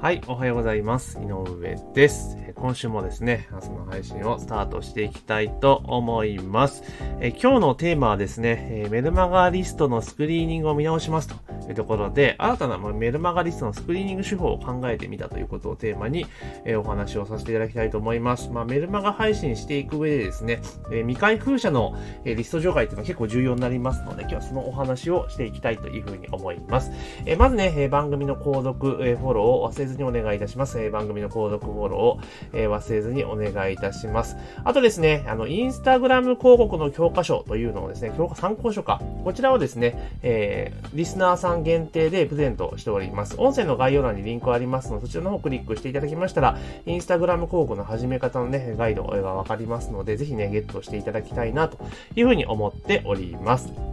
はい、おはようございます。井上です。今週もですね、明日の配信をスタートしていきたいと思います。え今日のテーマはですね、メルマガリストのスクリーニングを見直しますというところで、新たなメルマガリストのスクリーニング手法を考えてみたということをテーマに、えお話をさせていただきたいと思います。まあ、メルマガ配信していく上でですね、え未開封者の、えリスト除外っていうのは結構重要になりますので、今日はそのお話をしていきたいというふうに思います。えまずね、え番組の購読、えフォローを忘れずにお願いいたします。え番組の購読フォローを、え忘れずにお願いいたします。あとですね、あの、インスタグラム広告の教科書というのをですね、教科参考書か。こちらをですね、えー、リスナーさん限定でプレゼントしております。音声の概要欄にリンクありますので、そちらの方をクリックしていただきましたら、インスタグラム広告の始め方のね、ガイドがわかりますので、ぜひね、ゲットしていただきたいなというふうに思っております。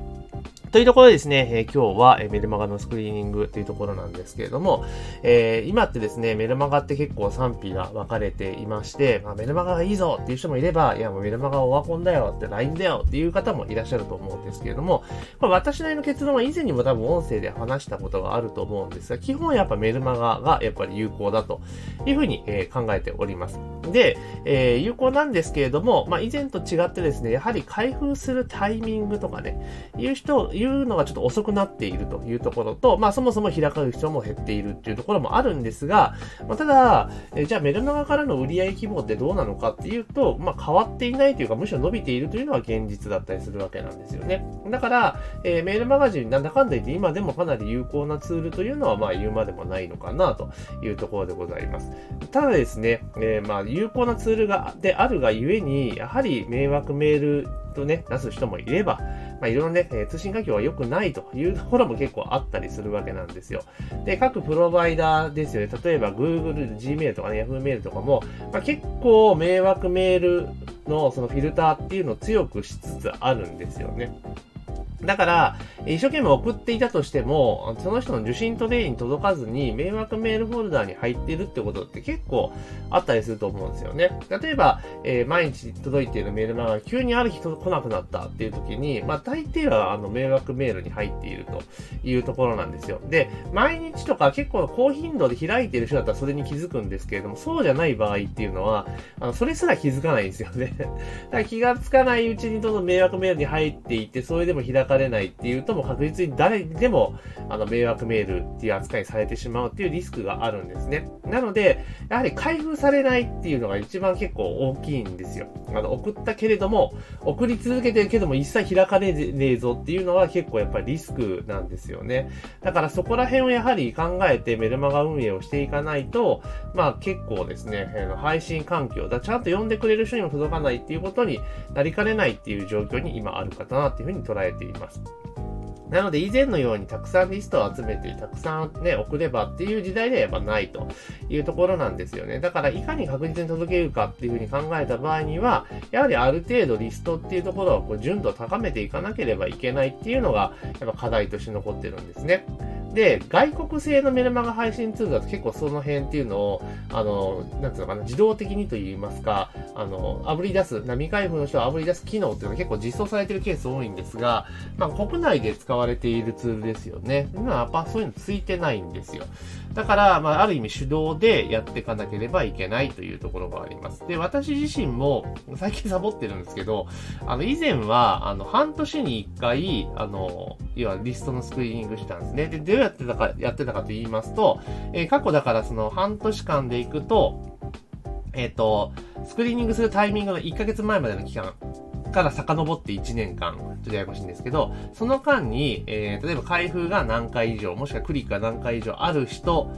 というところでですね、え、今日は、えメルマガのスクリーニングというところなんですけれども、えー、今ってですね、メルマガって結構賛否が分かれていまして、まあ、メルマガがいいぞっていう人もいれば、いやもうメルマガオワコンだよって LINE だよっていう方もいらっしゃると思うんですけれども、まあ、私なりの結論は以前にも多分音声で話したことがあると思うんですが、基本やっぱメルマガがやっぱり有効だというふうに、え、考えております。で、えー、有効なんですけれども、まあ、以前と違ってですね、やはり開封するタイミングとかね、いう人、いうのがちょっと遅くなっているというところと、まあそもそも開かる人も減っているっていうところもあるんですが、まあ、ただ、えじゃあメルマガからの売上規模ってどうなのかっていうと、まあ変わっていないというか、むしろ伸びているというのは現実だったりするわけなんですよね。だから、えー、メールマガジンなんだかんだ言って今でもかなり有効なツールというのはまあ言うまでもないのかなというところでございます。ただですね、えー、まあ有効なツールがであるがゆえに、やはり迷惑メールとね、出す人もいれば、まあ、いろいろね、通信環境は良くないというところも結構あったりするわけなんですよ。で、各プロバイダーですよね。例えば Google、Gmail とかね、Yahoo メールとかも、まあ、結構迷惑メールのそのフィルターっていうのを強くしつつあるんですよね。だから、一生懸命送っていたとしても、その人の受信トレイに届かずに、迷惑メールフォルダーに入っているってことって結構あったりすると思うんですよね。例えば、えー、毎日届いているメールが急にある日来なくなったっていう時に、まあ大抵はあの迷惑メールに入っているというところなんですよ。で、毎日とか結構高頻度で開いている人だったらそれに気づくんですけれども、そうじゃない場合っていうのは、あのそれすら気づかないんですよね。だから気がつかないうちにどんどん迷惑メールに入っていって、それでも開かれないっていうと、も確実に誰でも、あの、迷惑メールっていう扱いされてしまうっていうリスクがあるんですね。なので、やはり開封されないっていうのが一番結構大きいんですよ。あの、送ったけれども、送り続けてるけども一切開かれねえぞっていうのは結構やっぱりリスクなんですよね。だからそこら辺をやはり考えてメルマガ運営をしていかないと、まあ結構ですね、配信環境だ、ちゃんと呼んでくれる人にも届かないっていうことになりかねないっていう状況に今あるかなっていうふうに捉えています。なので以前のようにたくさんリストを集めてたくさんね、送ればっていう時代ではやっぱないというところなんですよね。だからいかに確実に届けるかっていうふうに考えた場合には、やはりある程度リストっていうところをこう純度を高めていかなければいけないっていうのがやっぱ課題として残ってるんですね。で、外国製のメルマガ配信ツールだと結構その辺っていうのを、あの、なんていうのかな、自動的にと言いますか、あの、炙り出す、波開封の人は炙り出す機能っていうのが結構実装されてるケース多いんですが、まあ国内で使われているツールですよね。今はやっぱそういうのついてないんですよ。だから、まあある意味手動でやっていかなければいけないというところがあります。で、私自身も最近サボってるんですけど、あの、以前は、あの、半年に一回、あの、要はリストのスクリーニングしたんですね。で、どうやってたか、やってたかと言いますと、えー、過去だからその半年間でいくと、えっ、ー、と、スクリーニングするタイミングの1ヶ月前までの期間から遡って1年間、ちょっとややこしいんですけど、その間に、えー、例えば開封が何回以上、もしくはクリックが何回以上ある人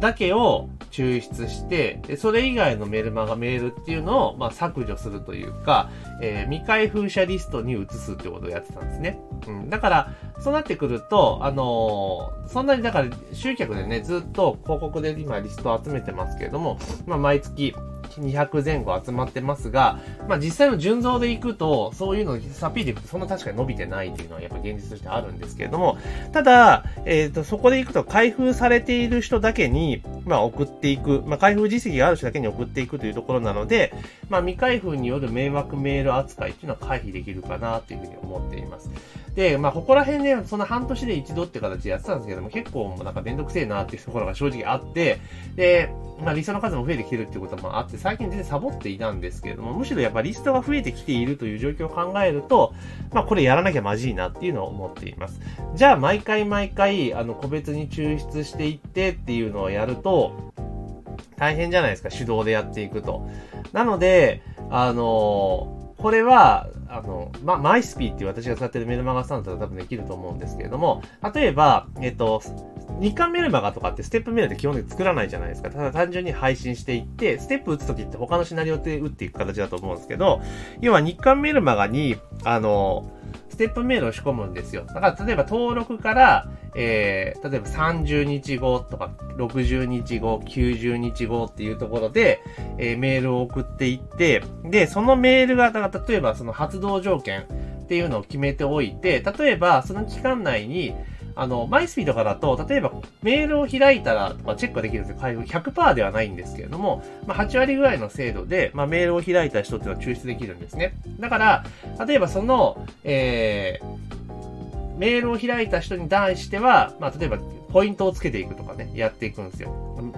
だけを抽出して、それ以外のメルマガ、メールっていうのを、まあ、削除するというか、えー、未開封者リストに移すってことをやってたんですね。うん。だから、そうなってくると、あのー、そんなに、だから、集客でね、ずっと広告で今リストを集めてますけれども、まあ、毎月、200前後集まってますが、まあ実際の純増でいくと、そういうのをサピーでいくとそんな確かに伸びてないっていうのはやっぱ現実としてあるんですけれども、ただ、えっ、ー、と、そこでいくと開封されている人だけに、まあ送っていく、まあ開封実績がある人だけに送っていくというところなので、まあ未開封による迷惑メール扱いっていうのは回避できるかなっていうふうに思っています。で、まあ、ここら辺で、その半年で一度って形でやってたんですけども、結構もうなんかめんどくせえなっていうところが正直あって、で、まあ、リストの数も増えてきてるっていうこともあって、最近全然サボっていたんですけれども、むしろやっぱリストが増えてきているという状況を考えると、まあ、これやらなきゃまじいなっていうのを思っています。じゃあ、毎回毎回、あの、個別に抽出していってっていうのをやると、大変じゃないですか、手動でやっていくと。なので、あのこれは、あの、ま、マイスピーっていう私が使ってるメルマガスタンドだと多分できると思うんですけれども、例えば、えっと、日刊メルマガとかってステップメールって基本的に作らないじゃないですか。ただ単純に配信していって、ステップ打つときって他のシナリオで打っていく形だと思うんですけど、要は日刊メルマガに、あの、テップメールを仕込むんですよ。だから例えば登録から、えー、例えば30日後とか60日後、90日後っていうところで、えー、メールを送っていって、で、そのメールが、だから例えばその発動条件っていうのを決めておいて、例えばその期間内に、あの、マイスピーとかだと、例えばメールを開いたらとかチェックができるんですよ。100%ではないんですけれども、まあ、8割ぐらいの精度で、まあ、メールを開いた人っていうのは抽出できるんですね。だから、例えばその、えー、メールを開いた人に対しては、まあ、例えば、ポイントをつけていくとかね、やっていくんですよ。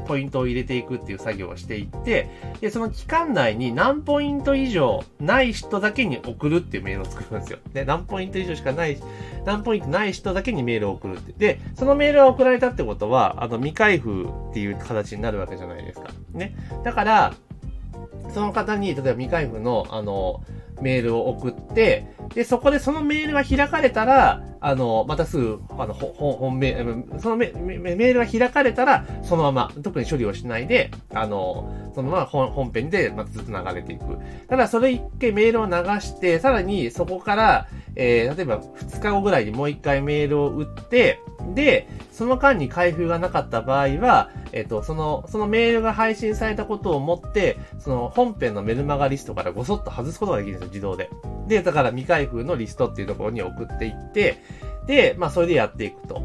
ポイントを入れていくっていう作業をしていって、で、その期間内に何ポイント以上ない人だけに送るっていうメールを作るんですよ。で、何ポイント以上しかない、何ポイントない人だけにメールを送るって。で、そのメールが送られたってことは、あの、未開封っていう形になるわけじゃないですか。ね。だから、その方に、例えば未開封の、あの、メールを送って、で、そこでそのメールが開かれたら、あの、またすぐ、あの、本、本メそのメメールが開かれたら、そのまま、特に処理をしないで、あの、そのまま本本編でまたずっと流れていく。ただ、それ一回メールを流して、さらにそこから、えー、例えば2日後ぐらいにもう一回メールを打って、で、その間に開封がなかった場合は、えっ、ー、と、その、そのメールが配信されたことをもって、その本編のメルマガリストからごそっと外すことができるんですよ、自動で。で、だから未開封のリストっていうところに送っていって、で、まあ、それでやっていくと。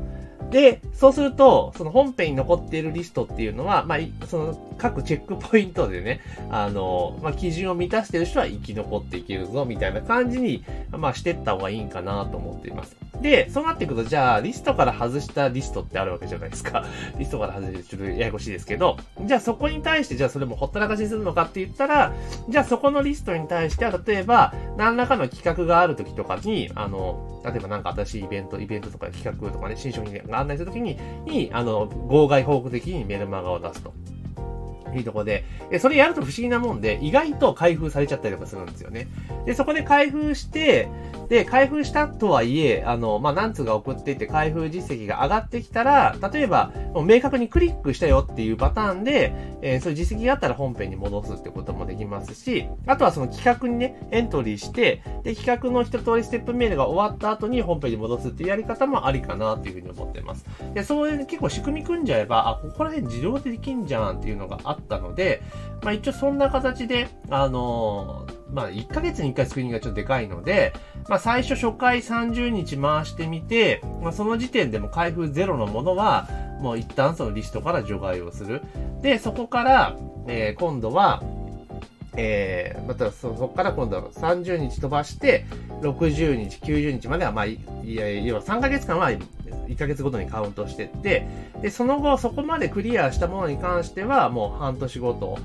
で、そうすると、その本編に残っているリストっていうのは、まあ、その各チェックポイントでね、あの、まあ、基準を満たしている人は生き残っていけるぞ、みたいな感じに、まあ、してった方がいいんかなと思っています。で、そうなっていくと、じゃあ、リストから外したリストってあるわけじゃないですか。リストから外して、ちょっとややこしいですけど、じゃあそこに対して、じゃあそれもほったらかしにするのかって言ったら、じゃあそこのリストに対しては、例えば、何らかの企画がある時とかに、あの、例えばなんか新しいイベント、イベントとか企画とかね、新商品が案内するときに、に、あの、号外報告的にメルマガを出すと。いうところで、それやると不思議なもんで、意外と開封されちゃったりとかするんですよね。で、そこで開封して、で、開封したとはいえ、あの、まあ、何通が送っていて開封実績が上がってきたら、例えば、もう明確にクリックしたよっていうパターンで、えー、そういう実績があったら本編に戻すってこともできますし、あとはその企画にね、エントリーして、で、企画の一通りステップメールが終わった後に本編に戻すっていうやり方もありかなっていうふうに思ってます。で、そういう結構仕組み組んじゃえば、あ、ここら辺自動でできんじゃんっていうのがあったので、まあ一応そんな形で、あのーまあ、1ヶ月に1回スクリーニングがちょっとでかいので、まあ、最初初回30日回してみて、まあ、その時点でも開封ゼロのものは、もう一旦そのリストから除外をする。で、そこから、えー、今度は、えー、またそこから今度は30日飛ばして、60日、90日までは、まあ、いや、要は3ヶ月間は1ヶ月ごとにカウントしてって、で、その後、そこまでクリアしたものに関しては、もう半年ごと、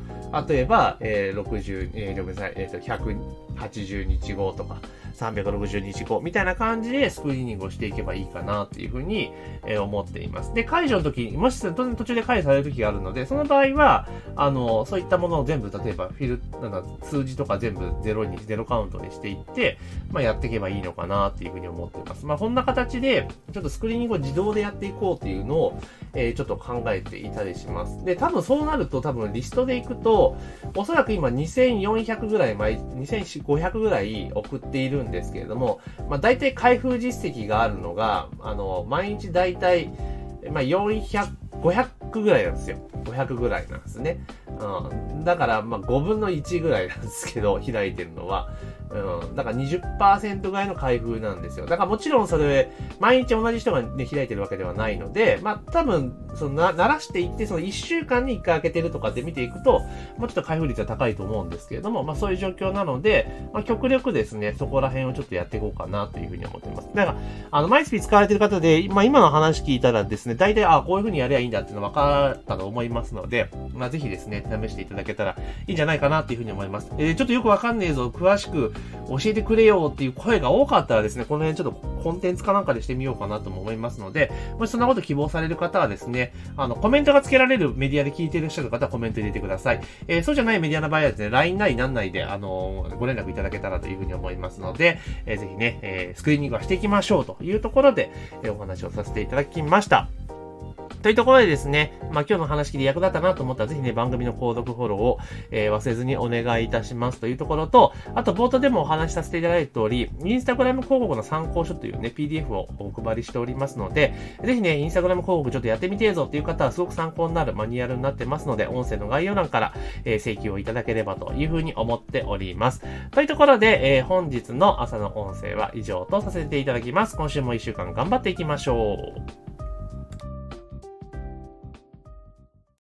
例えば、えー、60、えー、ごめんなさい、え、ー、と、180日後とか、360日後みたいな感じでスクリーニングをしていけばいいかなっていうふうに、えー、思っています。で、解除の時に、もし当然途中で解除される時があるので、その場合は、あの、そういったものを全部、例えばフィル、なんか数字とか全部ゼロに、ゼロカウントにしていって、まあやっていけばいいのかなっていうふうに思っています。まあこんな形で、ちょっとスクリーニングを自動でやっていこうっていうのを、えー、ちょっと考えていたりします。で、多分そうなると多分リストでいくと、おそらく今2400ぐらい、毎、2500ぐらい送っているんですけれども、まあ大体開封実績があるのが、あの、毎日大体、まあ400、500ぐらいなんですよ。500ぐらいなんですね。うん。だから、まあ5分の1ぐらいなんですけど、開いてるのは。うん。だから20%ぐらいの開封なんですよ。だからもちろんそれ、毎日同じ人がね、開いてるわけではないので、まあ多分、そのな、慣らしていって、その1週間に1回開けてるとかで見ていくと、もうちょっと開封率は高いと思うんですけれども、まあそういう状況なので、まあ極力ですね、そこら辺をちょっとやっていこうかなというふうに思っています。だから、あの、マイスピ使われてる方で、まあ今の話聞いたらですね、大体、あ、こういうふうにやればいいんだっていうの分かったと思いますので、まあぜひですね、試していただけたらいいんじゃないかなっていうふうに思います。えー、ちょっとよくわかんねえぞ、詳しく教えてくれよっていう声が多かったらですね、この辺ちょっとコンテンツかなんかでしてみようかなとも思いますので、もしそんなこと希望される方はですね、あの、コメントが付けられるメディアで聞いていらっしゃる方はコメント入れてください。えー、そうじゃないメディアの場合はですね、LINE なりなんなりで、あのー、ご連絡いただけたらというふうに思いますので、えー、ぜひね、えー、スクリーニングはしていきましょうというところで、えー、お話をさせていただきました。というところでですね、まあ、今日の話で役立ったなと思ったら、ぜひね、番組の購読フォローを、えー、忘れずにお願いいたしますというところと、あと、冒頭でもお話しさせていただいた通り、インスタグラム広告の参考書というね、PDF をお配りしておりますので、ぜひね、インスタグラム広告ちょっとやってみてえぞっていう方は、すごく参考になるマニュアルになってますので、音声の概要欄から、えー、請求をいただければというふうに思っております。というところで、えー、本日の朝の音声は以上とさせていただきます。今週も一週間頑張っていきましょう。